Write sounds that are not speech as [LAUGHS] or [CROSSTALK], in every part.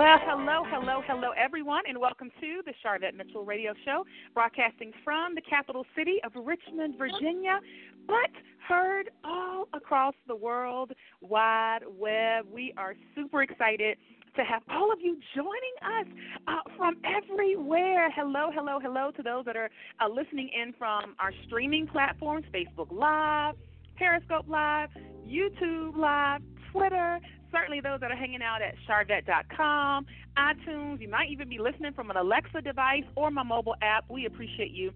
Well, hello, hello, hello, everyone, and welcome to the Sharvette Mitchell Radio Show, broadcasting from the capital city of Richmond, Virginia, but heard all across the world wide web. We are super excited to have all of you joining us uh, from everywhere. Hello, hello, hello to those that are uh, listening in from our streaming platforms Facebook Live, Periscope Live, YouTube Live, Twitter, certainly those that are hanging out at sharvette.com, iTunes. You might even be listening from an Alexa device or my mobile app. We appreciate you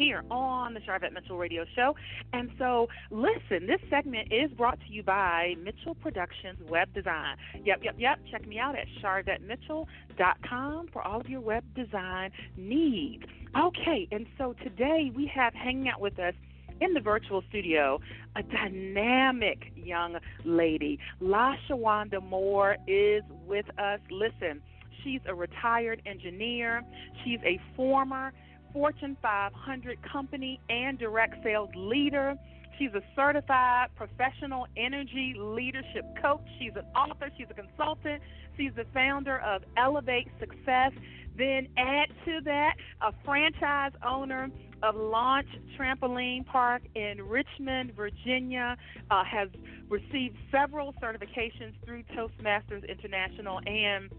here on the Sharvette Mitchell Radio Show. And so, listen, this segment is brought to you by Mitchell Productions Web Design. Yep, yep, yep. Check me out at sharvettemitchell.com for all of your web design needs. Okay, and so today we have hanging out with us in the virtual studio a dynamic young lady. La Shawanda Moore is with us. Listen, she's a retired engineer, she's a former Fortune 500 company and direct sales leader. She's a certified professional energy leadership coach. She's an author. She's a consultant. She's the founder of Elevate Success. Then add to that a franchise owner of Launch Trampoline Park in Richmond, Virginia. Uh, has received several certifications through Toastmasters International and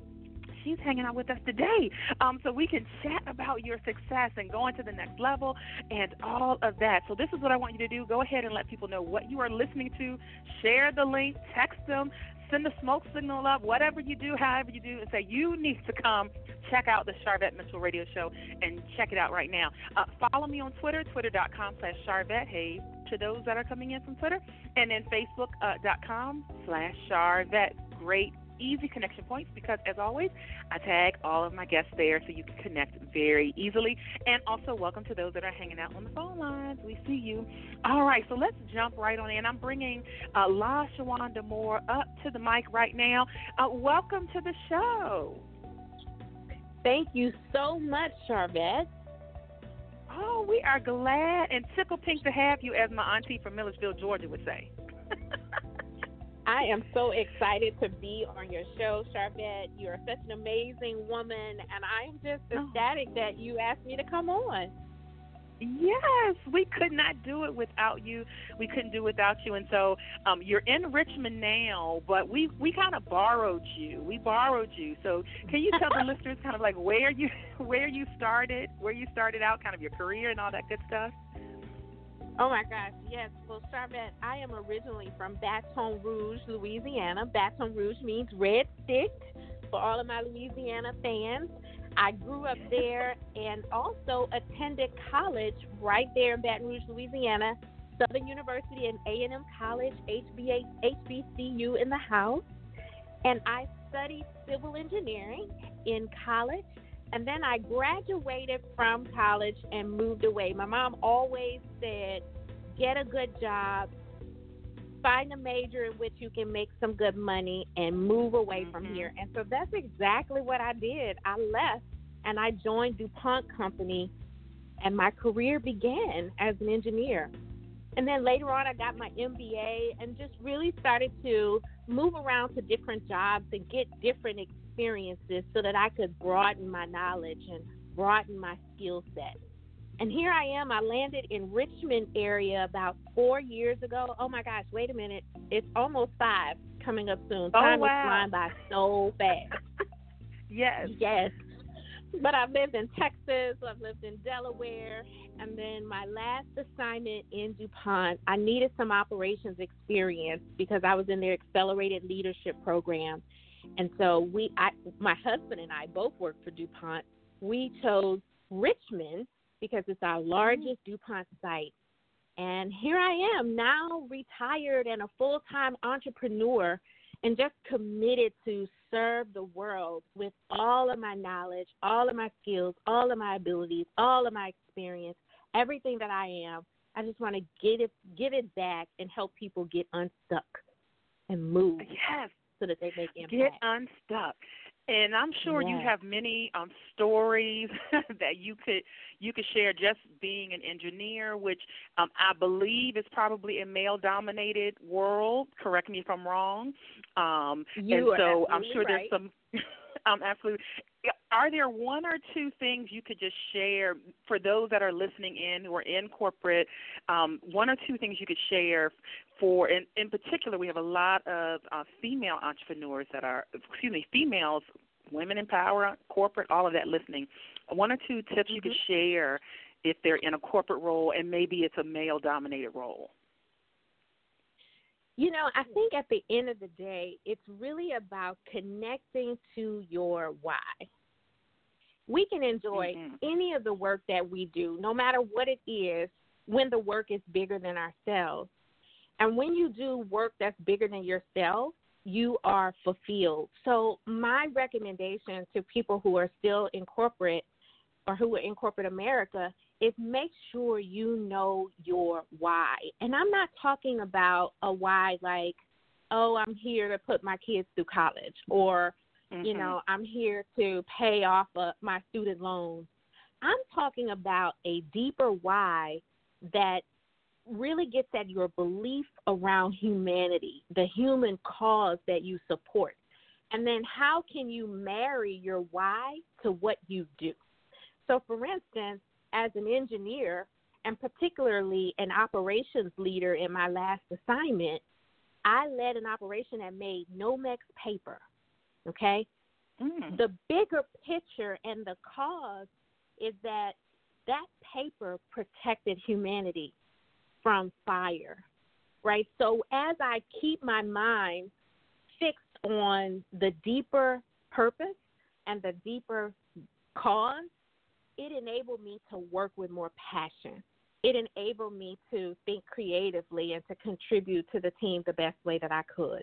she's hanging out with us today. Um, so we can chat about your success and going to the next level and all of that. So this is what I want you to do. Go ahead and let people know what you are listening to. Share the link, text them, send the smoke signal up, whatever you do, however you do, and say you need to come check out the Sharvette Mitchell Radio Show and check it out right now. Uh, follow me on Twitter, twitter.com slash Sharvette. Hey, to those that are coming in from Twitter, and then facebook.com uh, slash Sharvette. Great easy connection points because, as always, I tag all of my guests there so you can connect very easily. And also, welcome to those that are hanging out on the phone lines. We see you. All right, so let's jump right on in. I'm bringing uh, La Shawanda Moore up to the mic right now. Uh, welcome to the show. Thank you so much, Sharvette. Oh, we are glad and tickle pink to have you, as my auntie from Millersville, Georgia would say. I am so excited to be on your show, Sharvette. You are such an amazing woman, and I am just oh. ecstatic oh. that you asked me to come on. Yes, we could not do it without you. We couldn't do it without you. And so um, you're in Richmond now, but we we kind of borrowed you. We borrowed you. So can you tell the [LAUGHS] listeners kind of like where you [LAUGHS] where you started, where you started out, kind of your career and all that good stuff? Oh my gosh, yes. Well, Sharvette, I am originally from Baton Rouge, Louisiana. Baton Rouge means red stick for all of my Louisiana fans. I grew up there [LAUGHS] and also attended college right there in Baton Rouge, Louisiana. Southern University and A&M College, HBA, HBCU in the house. And I studied civil engineering in college and then I graduated from college and moved away. My mom always said, get a good job, find a major in which you can make some good money, and move away mm-hmm. from here. And so that's exactly what I did. I left and I joined DuPont Company, and my career began as an engineer. And then later on, I got my MBA and just really started to move around to different jobs and get different experiences so that I could broaden my knowledge and broaden my skill set. And here I am. I landed in Richmond area about four years ago. Oh my gosh! Wait a minute. It's almost five coming up soon. Oh, Time wow. is flying by so fast. [LAUGHS] yes. Yes. But I've lived in Texas. I've lived in Delaware, and then my last assignment in DuPont, I needed some operations experience because I was in their accelerated leadership program. And so we, I, my husband and I both work for DuPont. We chose Richmond because it's our largest mm. DuPont site. And here I am now retired and a full time entrepreneur and just committed to serve the world with all of my knowledge, all of my skills, all of my abilities, all of my experience, everything that I am. I just want to get it, give it back and help people get unstuck and move yes. So that they make impact. Get unstuck. And I'm sure you have many um, stories [LAUGHS] that you could you could share just being an engineer, which um, I believe is probably a male-dominated world. Correct me if I'm wrong. Um, You and so I'm sure right. there's some. [LAUGHS] um, absolutely. Are there one or two things you could just share for those that are listening in who are in corporate? Um, one or two things you could share for, in, in particular, we have a lot of uh, female entrepreneurs that are, excuse me, females, women in power, corporate, all of that listening. One or two tips you could share if they're in a corporate role and maybe it's a male-dominated role. You know, I think at the end of the day, it's really about connecting to your why. We can enjoy Mhm. any of the work that we do, no matter what it is, when the work is bigger than ourselves. And when you do work that's bigger than yourself, you are fulfilled. So, my recommendation to people who are still in corporate or who are in corporate America is make sure you know your why. And I'm not talking about a why like, oh, I'm here to put my kids through college or, you Mhm. know, I'm here to pay off uh, my student loans. I'm talking about a deeper why that really gets at your belief around humanity, the human cause that you support. And then how can you marry your why to what you do? So, for instance, as an engineer, and particularly an operations leader in my last assignment, I led an operation that made Nomex paper. Okay? Mm. The bigger picture and the cause is that that paper protected humanity from fire, right? So as I keep my mind fixed on the deeper purpose and the deeper cause, it enabled me to work with more passion. It enabled me to think creatively and to contribute to the team the best way that I could.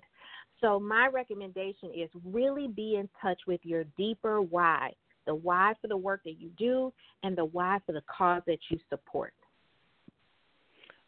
So, my recommendation is really be in touch with your deeper why the why for the work that you do and the why for the cause that you support.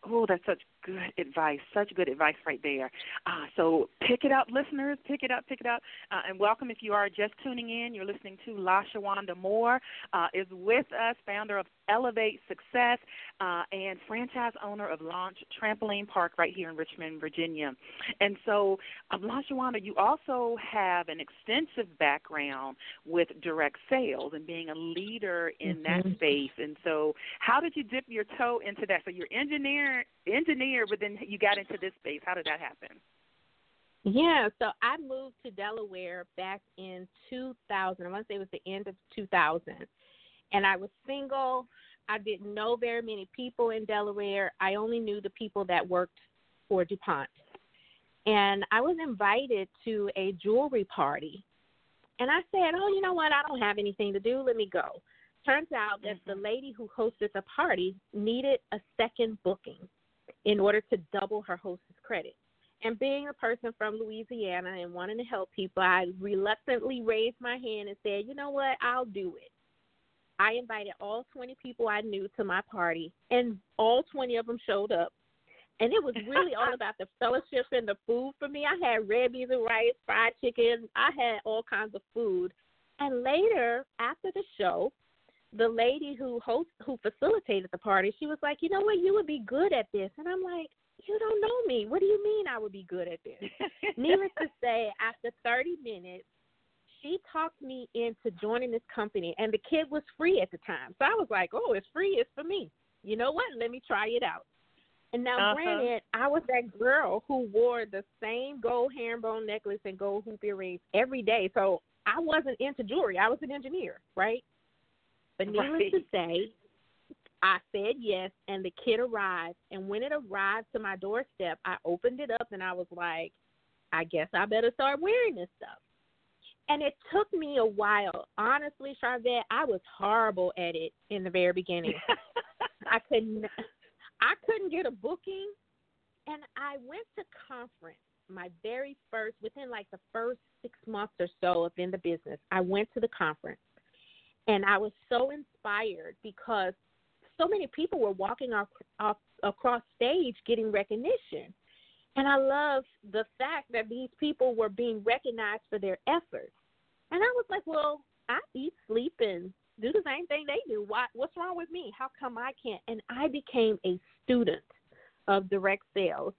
Oh, that's such good advice. Such good advice right there. Uh, so pick it up, listeners. Pick it up, pick it up. Uh, and welcome if you are just tuning in. You're listening to La Shawanda Moore uh, is with us, founder of Elevate Success uh, and franchise owner of Launch Trampoline Park right here in Richmond, Virginia. And so, um, LaShawanda, you also have an extensive background with direct sales and being a leader in that Mhm. space. And so, how did you dip your toe into that? So you're engineer, engineer, but then you got into this space. How did that happen? Yeah, so I moved to Delaware back in 2000. I want to say it was the end of 2000. And I was single. I didn't know very many people in Delaware. I only knew the people that worked for DuPont. And I was invited to a jewelry party. And I said, Oh, you know what? I don't have anything to do. Let me go. Turns out that mm-hmm. the lady who hosted the party needed a second booking in order to double her hostess credit. And being a person from Louisiana and wanting to help people, I reluctantly raised my hand and said, you know what, I'll do it. I invited all 20 people I knew to my party, and all 20 of them showed up. And it was really all about the fellowship and the food for me. I had red beans and rice, fried chicken. I had all kinds of food. And later, after the show, the lady who host who facilitated the party, she was like, "You know what? You would be good at this." And I'm like, "You don't know me. What do you mean I would be good at this?" [LAUGHS] Needless to say, after 30 minutes, she talked me into joining this company, and the kid was free at the time. So I was like, "Oh, it's free. It's for me. You know what? Let me try it out." And now, Uh-huh. granted, I was that girl who wore the same gold herringbone necklace and gold hoop earrings every day. So I wasn't into jewelry. I was an engineer, right? But [LAUGHS] needless to say, I said yes, and the kid arrived. And when it arrived to my doorstep, I opened it up and I was like, I guess I better start wearing this stuff. And it took me a while. Honestly, Sharvette, I was horrible at it in the very beginning. [LAUGHS] I couldn't I couldn't get a booking and I went to conference my very first within like the first six months or so of in the business. I went to the conference and I was so inspired because so many people were walking off, off across stage getting recognition. And I love the fact that these people were being recognized for their efforts. And I was like, well, I eat, sleep, and do the same thing they do. Why, what's wrong with me? How come I can't? And I became a student of direct sales.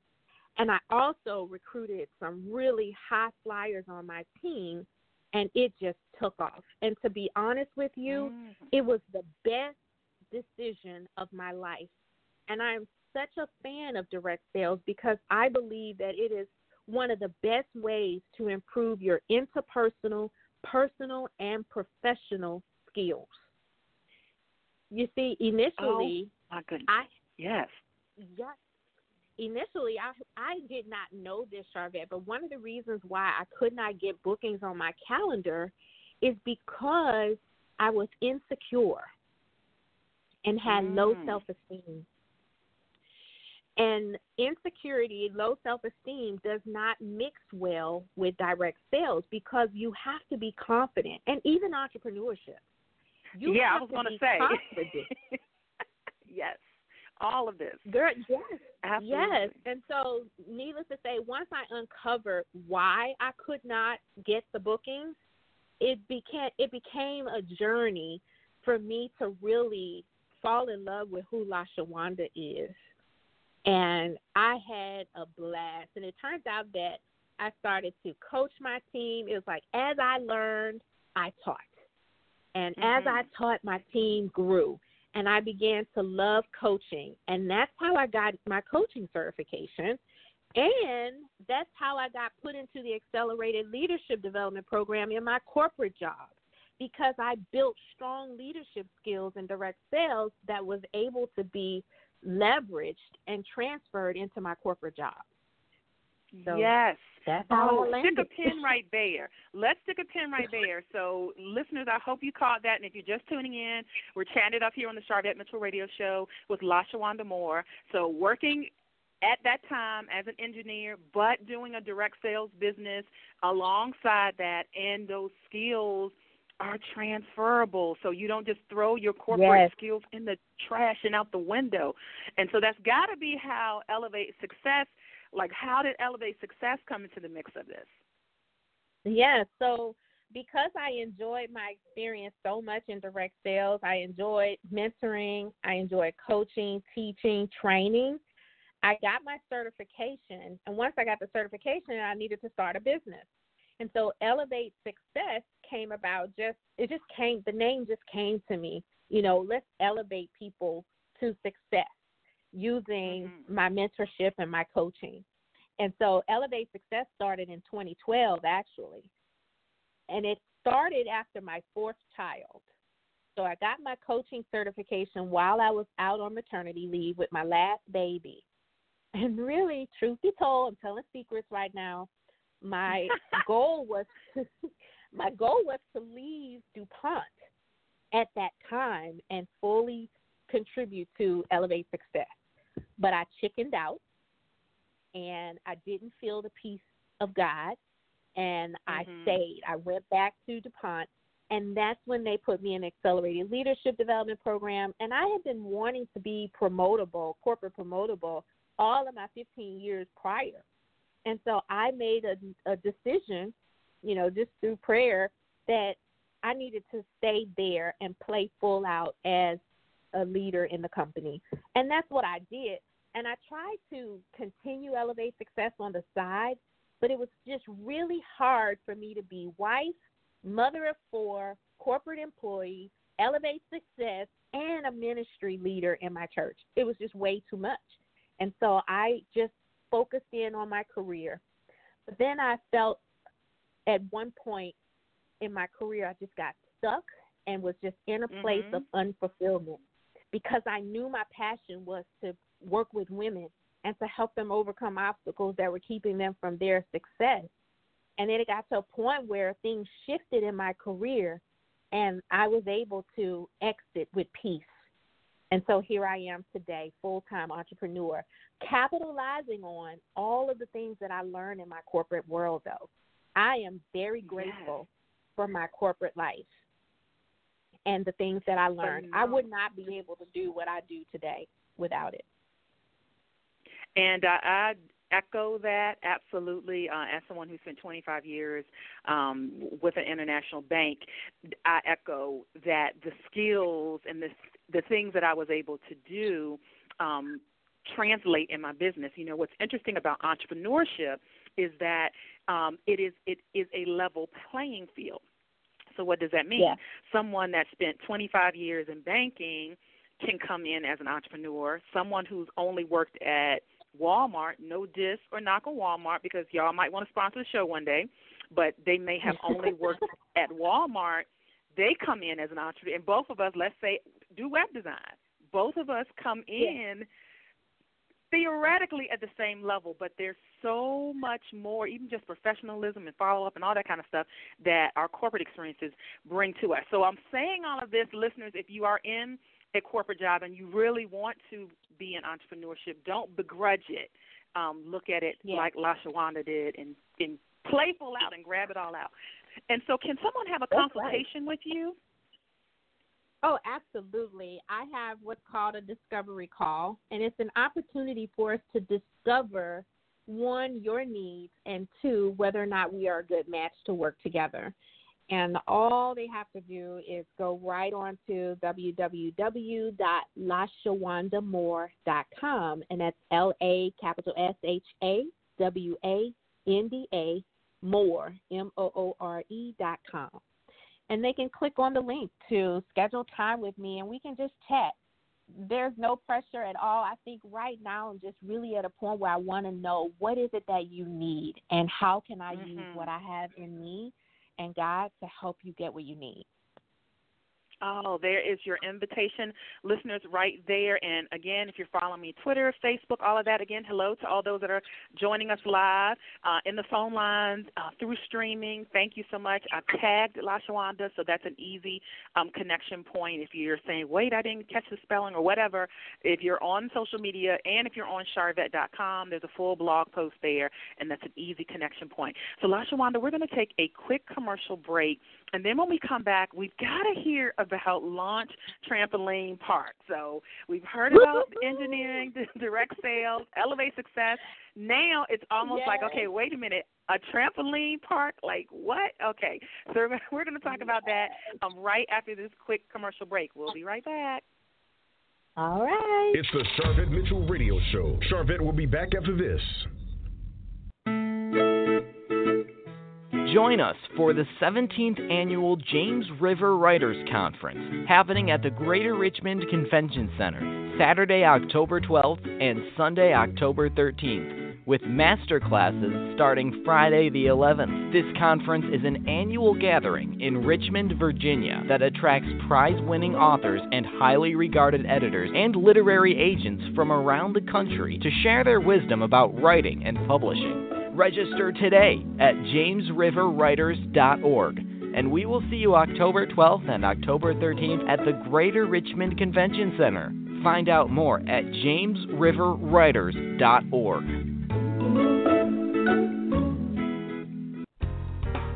And I also recruited some really high flyers on my team, and it just took off. And to be honest with you, mm-hmm. it was the best decision of my life. And I am such a fan of direct sales because I believe that it is one of the best ways to improve your interpersonal, personal, and professional skills. You see, initially, oh, my goodness. I yes, yes. Initially, I I did not know this, Sharvette, but one of the reasons why I could not get bookings on my calendar is because I was insecure and had mm. low self esteem. And insecurity, low self esteem does not mix well with direct sales because you have to be confident. And even entrepreneurship. You yeah, I was going to say. [LAUGHS] yes. All of this. Girl, yes. Absolutely. Yes. And so, needless to say, once I uncovered why I could not get the bookings, it became it became a journey for me to really fall in love with who LaShawanda is and I had a blast. And it turns out that I started to coach my team. It was like as I learned, I taught. And mm-hmm. as I taught, my team grew. And I began to love coaching. And that's how I got my coaching certification. And that's how I got put into the accelerated leadership development program in my corporate job because I built strong leadership skills in direct sales that was able to be leveraged and transferred into my corporate job. So yes. That's oh, stick a pin right [LAUGHS] there. Let's stick a pin right there. So, listeners, I hope you caught that. And if you're just tuning in, we're chatting up here on the Sharvette Mitchell Radio Show with LaShawanda Moore. So, working at that time as an engineer, but doing a direct sales business alongside that, and those skills are transferable. So you don't just throw your corporate yes. skills in the trash and out the window. And so that's got to be how Elevate Success, like how did Elevate Success come into the mix of this? Yeah, so because I enjoyed my experience so much in direct sales, I enjoyed mentoring, I enjoyed coaching, teaching, training. I got my certification, and once I got the certification, I needed to start a business. And so Elevate Success came about just it just came the name just came to me. You know, let's elevate people to success using mm-hmm. my mentorship and my coaching. And so Elevate Success started in 2012 actually. And it started after my fourth child. So I got my coaching certification while I was out on maternity leave with my last baby. [LAUGHS] And really, truth be told, I'm telling secrets right now my [LAUGHS] goal was to [LAUGHS] my goal was to leave DuPont at that time and fully contribute to Elevate Success. But I chickened out and I didn't feel the peace of God and I mm-hmm. stayed. I went back to DuPont and that's when they put me in accelerated leadership development program and I had been wanting to be promotable, corporate promotable all of my 15 years prior. And so I made a, a decision, you know, just through prayer, that I needed to stay there and play full out as a leader in the company. And that's what I did. And I tried to continue Elevate Success on the side, but it was just really hard for me to be wife, mother of four, corporate employee, Elevate Success, and a ministry leader in my church. It was just way too much. And so I just focused in on my career. But then I felt at one point in my career, I just got stuck and was just in a place mm-hmm. of unfulfillment because I knew my passion was to work with women and to help them overcome obstacles that were keeping them from their success. And then it got to a point where things shifted in my career and I was able to exit with peace. And so here I am today, full time entrepreneur, capitalizing on all of the things that I learned in my corporate world, though. I am very grateful yes. for my corporate life and the things that I learned. I would not be able to do what I do today without it. And I, I echo that absolutely. Uh, as someone who spent 25 years um, with an international bank, I echo that the skills and the the things that I was able to do um, translate in my business. You know, what's interesting about entrepreneurship is that um, it is it is a level playing field. So what does that mean? Yeah. Someone that spent 25 years in banking can come in as an entrepreneur. Someone who's only worked at Walmart, no diss or knock on Walmart because y'all might want to sponsor the show one day, but they may have only [LAUGHS] worked at Walmart. They come in as an entrepreneur, and both of us, let's say, do web design. Both of us come in Yeah. theoretically at the same level, but there's so much more, even just professionalism and follow up and all that kind of stuff that our corporate experiences bring to us. So I'm saying all of this, listeners, if you are in a corporate job and you really want to be in entrepreneurship, don't begrudge it. Um, look at it Yeah. like LaShawanda did and, and playful out and grab it all out. And so, can someone have a That's right. consultation with you? Oh, absolutely. I have what's called a discovery call, and it's an opportunity for us to discover one, your needs, and two, whether or not we are a good match to work together. And all they have to do is go right on to www.lashawandamoore.com, and that's L A capital S H A W A N D A more M O O R E dot com and they can click on the link to schedule time with me and we can just chat. There's no pressure at all. I think right now I'm just really at a point where I want to know what is it that you need and how can I use Mhm. what I have in me and God to help you get what you need. Oh, there is your invitation, listeners, right there. And again, if you're following me, Twitter, Facebook, all of that, again, hello to all those that are joining us live uh, in the phone lines, uh, through streaming. Thank you so much. I've tagged LaShawanda, so that's an easy um, connection point. If you're saying, wait, I didn't catch the spelling or whatever, if you're on social media and if you're on sharvette.com, there's a full blog post there, and that's an easy connection point. So, LaShawanda, we're going to take a quick commercial break. And then when we come back, we've got to hear about Launch Trampoline Park. So we've heard about engineering, [LAUGHS] direct sales, elevate success. Now it's almost like, okay, wait a minute, a trampoline park? Like what? Okay, so we're gonna- [LAUGHS] we're going to talk about that um, right after this quick commercial break. We'll be right back. All right. It's the Sharvette Mitchell Radio Show. Sharvette will be back after this. Join us for the 17th annual James River Writers Conference happening at the Greater Richmond Convention Center Saturday, October 12th and Sunday, October 13th, with master classes starting Friday the 11th. This conference is an annual gathering in Richmond, Virginia that attracts prize winning authors and highly regarded editors and literary agents from around the country to share their wisdom about writing and publishing. Register today at jamesriverwriters.org. And we will see you October 12th and October 13th at the Greater Richmond Convention Center. Find out more at jamesriverwriters.org.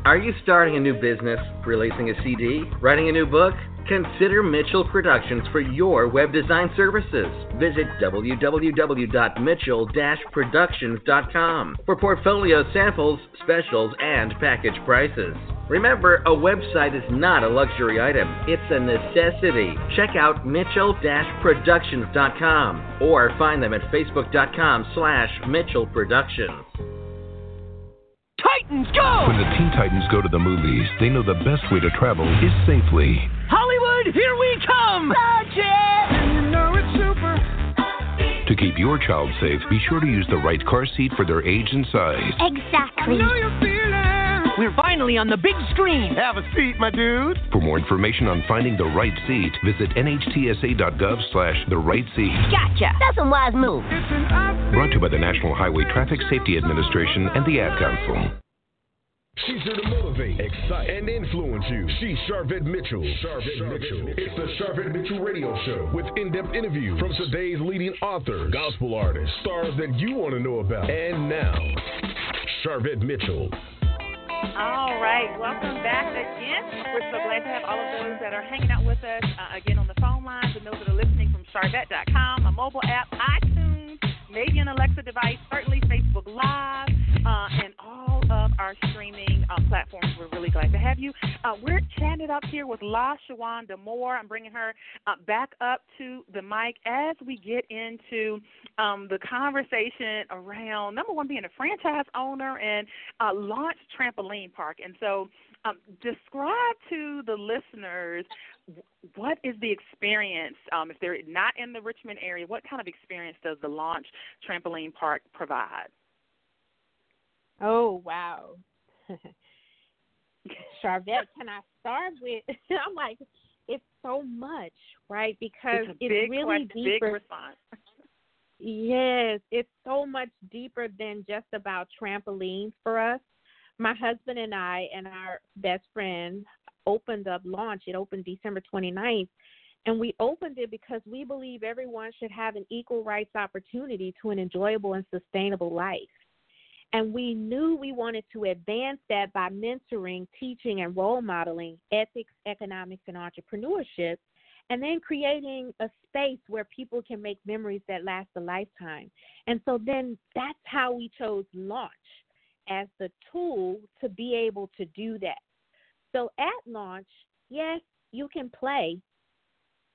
Are you starting a new business, releasing a CD, writing a new book? Consider Mitchell Productions for your web design services. Visit www.mitchell-productions.com for portfolio samples, specials, and package prices. Remember, a website is not a luxury item, it's a necessity. Check out mitchell-productions.com or find them at facebook.com slash Mitchell Productions. Titans go! When the Teen Titans go to the movies, they know the best way to travel is safely. Hollywood, here we come! To keep your child safe, be sure to use the right car seat for their age and size. Exactly. We're finally on the big screen. Have a seat, my dude. For more information on finding the right seat, visit nhtsa.gov slash the right seat. Gotcha. That's a wise move. Brought to you by the National Highway Traffic Safety Administration and the Ad Council. She's here to motivate, excite, and influence you. She's Sharvette Mitchell. Sharvette, Mitchell. It's the Sharvette Mitchell Radio Show with in-depth interviews from today's leading authors, gospel artists, stars that you want to know about. And now, Sharvette Mitchell. All right, welcome back again. We're so glad to have all of those that are hanging out with us uh, again on the phone lines and those that are listening from Sharvette.com, a mobile app, iTunes, maybe an Alexa device, certainly Facebook Live, uh, and all of our streaming um, platforms. We're really glad to have you. Uh, we're chatting up here with La Shawanda Moore. I'm bringing her uh, back up to the mic as we get into um, the conversation around number one, being a franchise owner and uh, launch trampoline park. And so, um, describe to the listeners what is the experience um, if they're not in the Richmond area? What kind of experience does the launch trampoline park provide? Oh wow, [LAUGHS] Sharvette, can I start with? [LAUGHS] I'm like, it's so much, right? Because it's, it's really question, deeper. Big response. Yes, it's so much deeper than just about trampolines for us. My husband and I and our best friend opened up launch. It opened December 29th. And we opened it because we believe everyone should have an equal rights opportunity to an enjoyable and sustainable life. And we knew we wanted to advance that by mentoring, teaching, and role modeling ethics, economics, and entrepreneurship, and then creating a space where people can make memories that last a lifetime. And so then that's how we chose launch as the tool to be able to do that. So at launch, yes, you can play,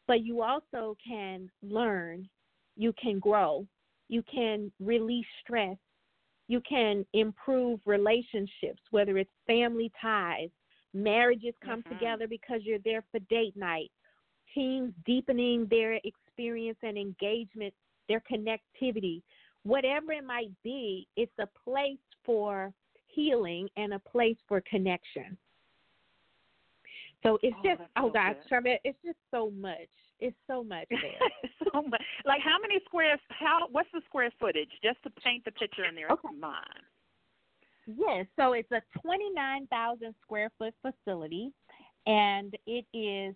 but you also can learn, you can grow, you can release stress, you can improve relationships, whether it's family ties, marriages come mm-hmm. together because you're there for date night, teams deepening their experience and engagement, their connectivity, whatever it might be, it's a place for healing and a place for connection. So it's oh, just oh so gosh, good. it's just so much. It's so much [LAUGHS] there. so much. Like how many squares? How? What's the square footage? Just to paint the picture in there okay. mind. Yes, so it's a 29,000 square foot facility, and it is.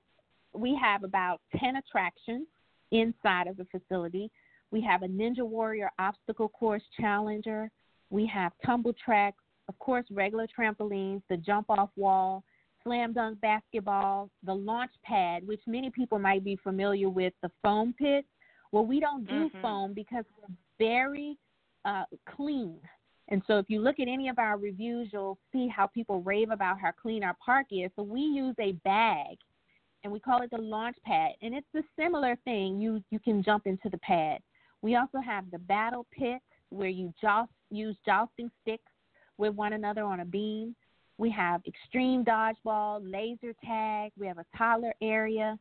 We have about 10 attractions inside of the facility. We have a Ninja Warrior obstacle course challenger. We have tumble tracks, of course, regular trampolines, the jump off wall, slam dunk basketball, the launch pad, which many people might be familiar with, the foam pit. Well, we don't do mm-hmm. foam because we're very uh, clean. And so if you look at any of our reviews, you'll see how people rave about how clean our park is. So we use a bag and we call it the launch pad. And it's a similar thing. You you can jump into the pad. We also have the battle pit where you joust, use jousting sticks with one another on a beam. We have extreme dodgeball, laser tag. We have a toddler area.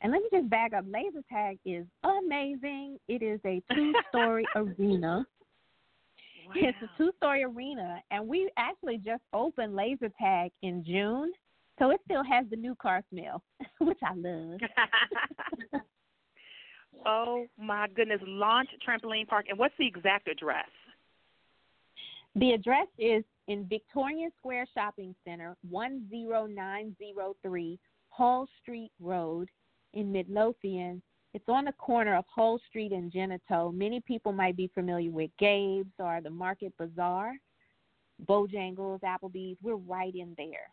And let me just back up. Laser tag is amazing. It is a two story [LAUGHS] arena. Wow. It's a two story arena. And we actually just opened laser tag in June. So it still has the new car smell, [LAUGHS] which I love. [LAUGHS] oh my goodness. Launch Trampoline Park. And what's the exact address? The address is in Victorian Square Shopping Center, 10903 Hull Street Road in Midlothian. It's on the corner of Hull Street and Genito. Many people might be familiar with Gabe's or the Market Bazaar, Bojangles, Applebee's. We're right in there.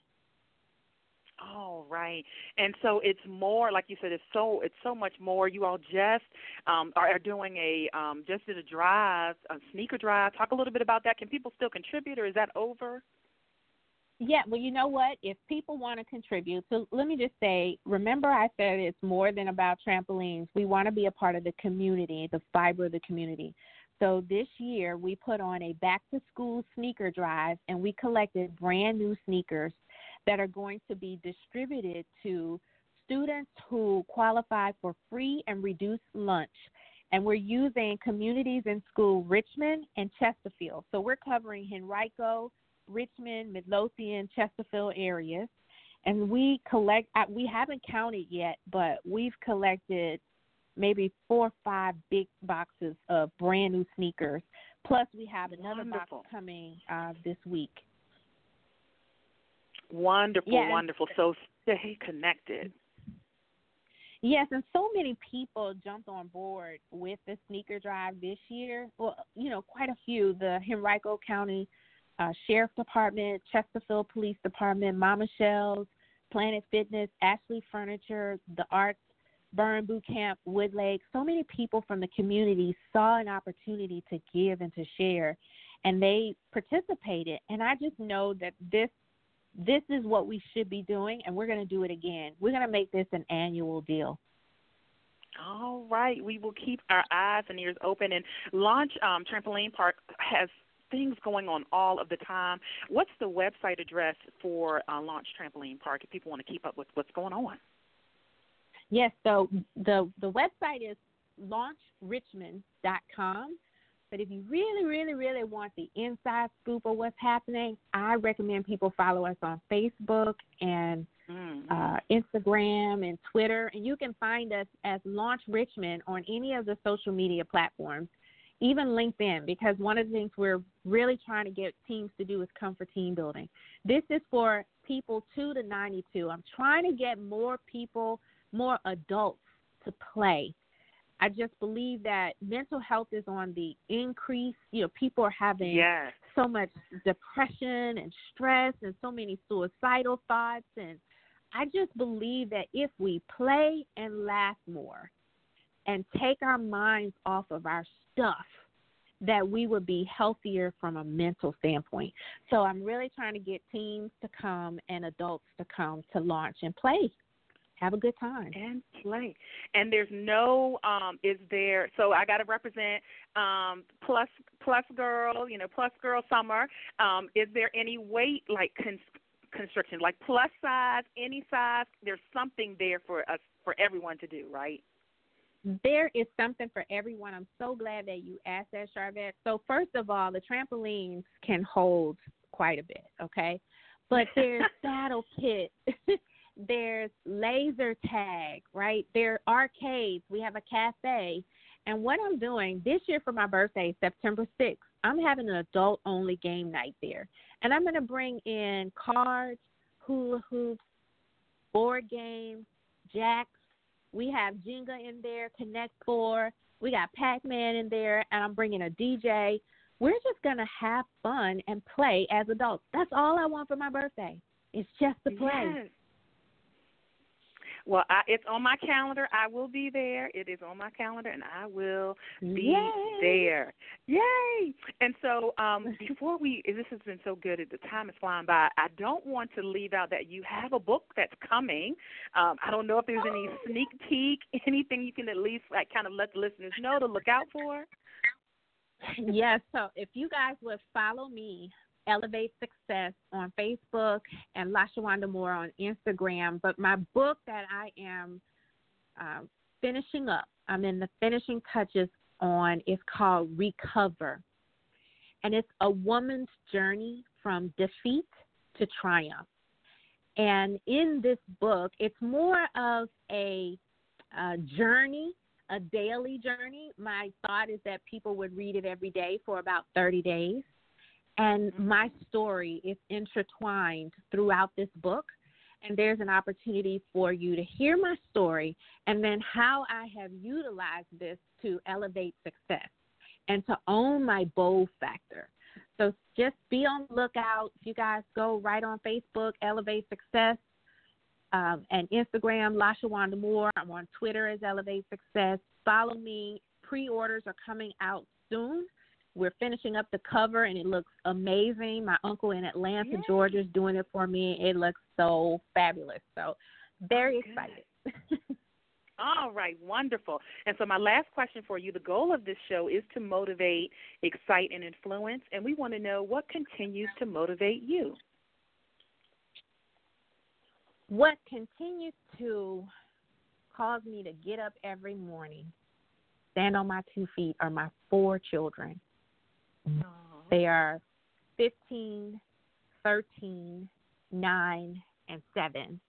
Oh, right. And so it's more, like you said, it's so it's so much more. You all just um, are, are doing a um, just did a drive, a sneaker drive. Talk a little bit about that. Can people still contribute, or is that over? Yeah, well, you know what? If people want to contribute, so let me just say, remember I said it's more than about trampolines. We want to be a part of the community, the fiber of the community. So this year we put on a back to school sneaker drive and we collected brand new sneakers that are going to be distributed to students who qualify for free and reduced lunch. And we're using communities in school Richmond and Chesterfield. So we're covering Henrico, Richmond, Midlothian, Chesterfield areas. And we collect, we haven't counted yet, but we've collected maybe four or five big boxes of brand new sneakers. Plus, we have another Wonderful. box coming uh, this week. Wonderful, Yeah. wonderful. So stay connected. Yes, and so many people jumped on board with the sneaker drive this year. Well, you know, quite a few. The Henrico County uh, Sheriff Department, Chesterfield Police Department, Mama Shells, Planet Fitness, Ashley Furniture, the Arts Burn Boot Camp, Woodlake, so many people from the community saw an opportunity to give and to share, and they participated. And I just know that this this is what we should be doing, and we're going to do it again. We're going to make this an annual deal. All right, we will keep our eyes and ears open. And Launch um, Trampoline Park has things going on all of the time. What's the website address for uh, Launch Trampoline Park if people want to keep up with what's going on? Yes, so the the website is launchrichmond.com. But if you really, really, really want the inside scoop of what's happening, I recommend people follow us on Facebook and mm. uh, Instagram and Twitter. And you can find us as Launch Richmond on any of the social media platforms, even LinkedIn, because one of the things we're really trying to get teams to do is come for team building. This is for people 2 to 92. I'm trying to get more people, more adults to play I just believe that mental health is on the increase. You know, people are having yes. so much depression and stress and so many suicidal thoughts. And I just believe that if we play and laugh more and take our minds off of our stuff, that we would be healthier from a mental standpoint. So I'm really trying to get teens to come and adults to come to launch and play have a good time and play and there's no um is there so i got to represent um plus plus girl you know plus girl summer um is there any weight like con- constriction like plus size any size there's something there for us for everyone to do right there is something for everyone. I'm so glad that you asked that, Sharvette. So first of all, the trampolines can hold quite a bit, okay? But there's [LAUGHS] saddle pit [LAUGHS] there's laser tag, right? There are arcades. We have a cafe. And what I'm doing this year for my birthday, September 6th, I'm having an adult only game night there. And I'm going to bring in cards, hula hoops, board games, jacks. We have Jenga in there, Connect Four. We got Pac Man in there, and I'm bringing a DJ. We're just going to have fun and play as adults. That's all I want for my birthday. It's just to play. Yes. Well, I, it's on my calendar. I will be there. It is on my calendar, and I will be Yay. there. Yay! And so, um, [LAUGHS] before we, this has been so good. At the time is flying by. I don't want to leave out that you have a book that's coming. Um, I don't know if there's any [GASPS] sneak peek, [LAUGHS] anything you can at least like kind of let the listeners know to look out for. Yes. So, if you guys would follow me Elevate Success on Facebook and LaShawanda Moore on Instagram. But my book that I am uh, finishing up, I'm in the finishing touches on, is called Recover. And it's a woman's journey from defeat to triumph. And in this book, it's more of a, a journey, a daily journey. My thought is that people would read it every day for about 30 days and my story is intertwined throughout this book. And there's an opportunity for you to hear my story and then how I have utilized this to elevate success and to own my bold factor. So just be on the lookout. If you guys go right on Facebook, Elevate Success, um, and Instagram, LaShawanda Moore. I'm on Twitter as Elevate Success. Follow me. Pre orders are coming out soon. We're finishing up the cover and it looks amazing. My uncle in Atlanta, Yay. Georgia is doing it for me. It looks so fabulous. So very oh, excited. [LAUGHS] All right, wonderful. And so, my last question for you the goal of this show is to motivate, excite, and influence. And we want to know what continues to motivate you. What continues to cause me to get up every morning, stand on my two feet, are my four children. They are 15, 13, 9, and 7.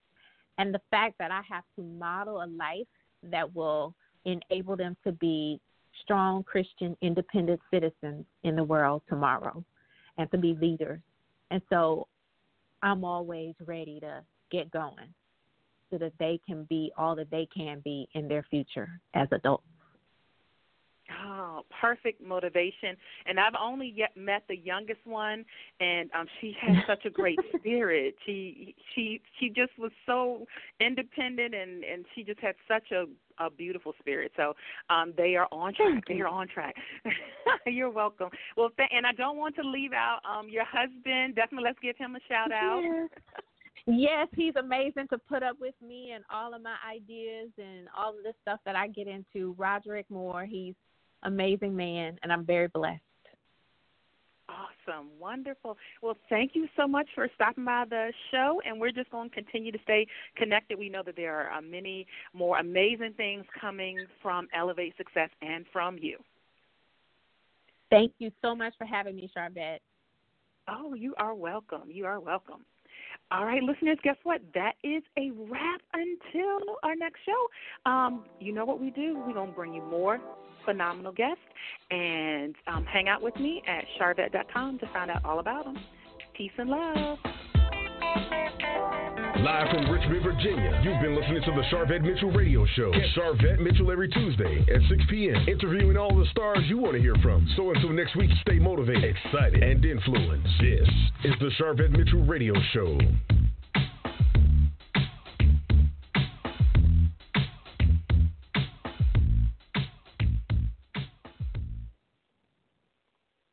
And the fact that I have to model a life that will enable them to be strong Christian independent citizens in the world tomorrow and to be leaders. And so I'm always ready to get going so that they can be all that they can be in their future as adults. Oh, perfect motivation. And I've only yet met the youngest one, and um, she has [LAUGHS] such a great spirit. She she she just was so independent, and and she just had such a a beautiful spirit. So um, they are on track. They are on track. [LAUGHS] You're welcome. Well, th- and I don't want to leave out um, your husband. Definitely, let's give him a shout out. Yes, he's amazing to put up with me and all of my ideas and all of the stuff that I get into. Roderick Moore, he's amazing man, and I'm very blessed. Awesome. Wonderful. Well, thank you so much for stopping by the show, and we're just going to continue to stay connected. We know that there are uh, many more amazing things coming from Elevate Success and from you. Thank you so much for having me, Sharvette. Oh, you are welcome. You are welcome. All right, listeners, guess what? That is a wrap until our next show. Um, you know what we do? We're going to bring you more phenomenal guests and um, hang out with me at sharvette.com to find out all about them. Peace and love. Live from Richmond, Virginia, you've been listening to the Sharvette Mitchell Radio Show. Get Sharvette Mitchell every Tuesday at 6 p.m., interviewing all the stars you want to hear from. So until next week, stay motivated, excited, and influenced. This is the Sharvette Mitchell Radio Show.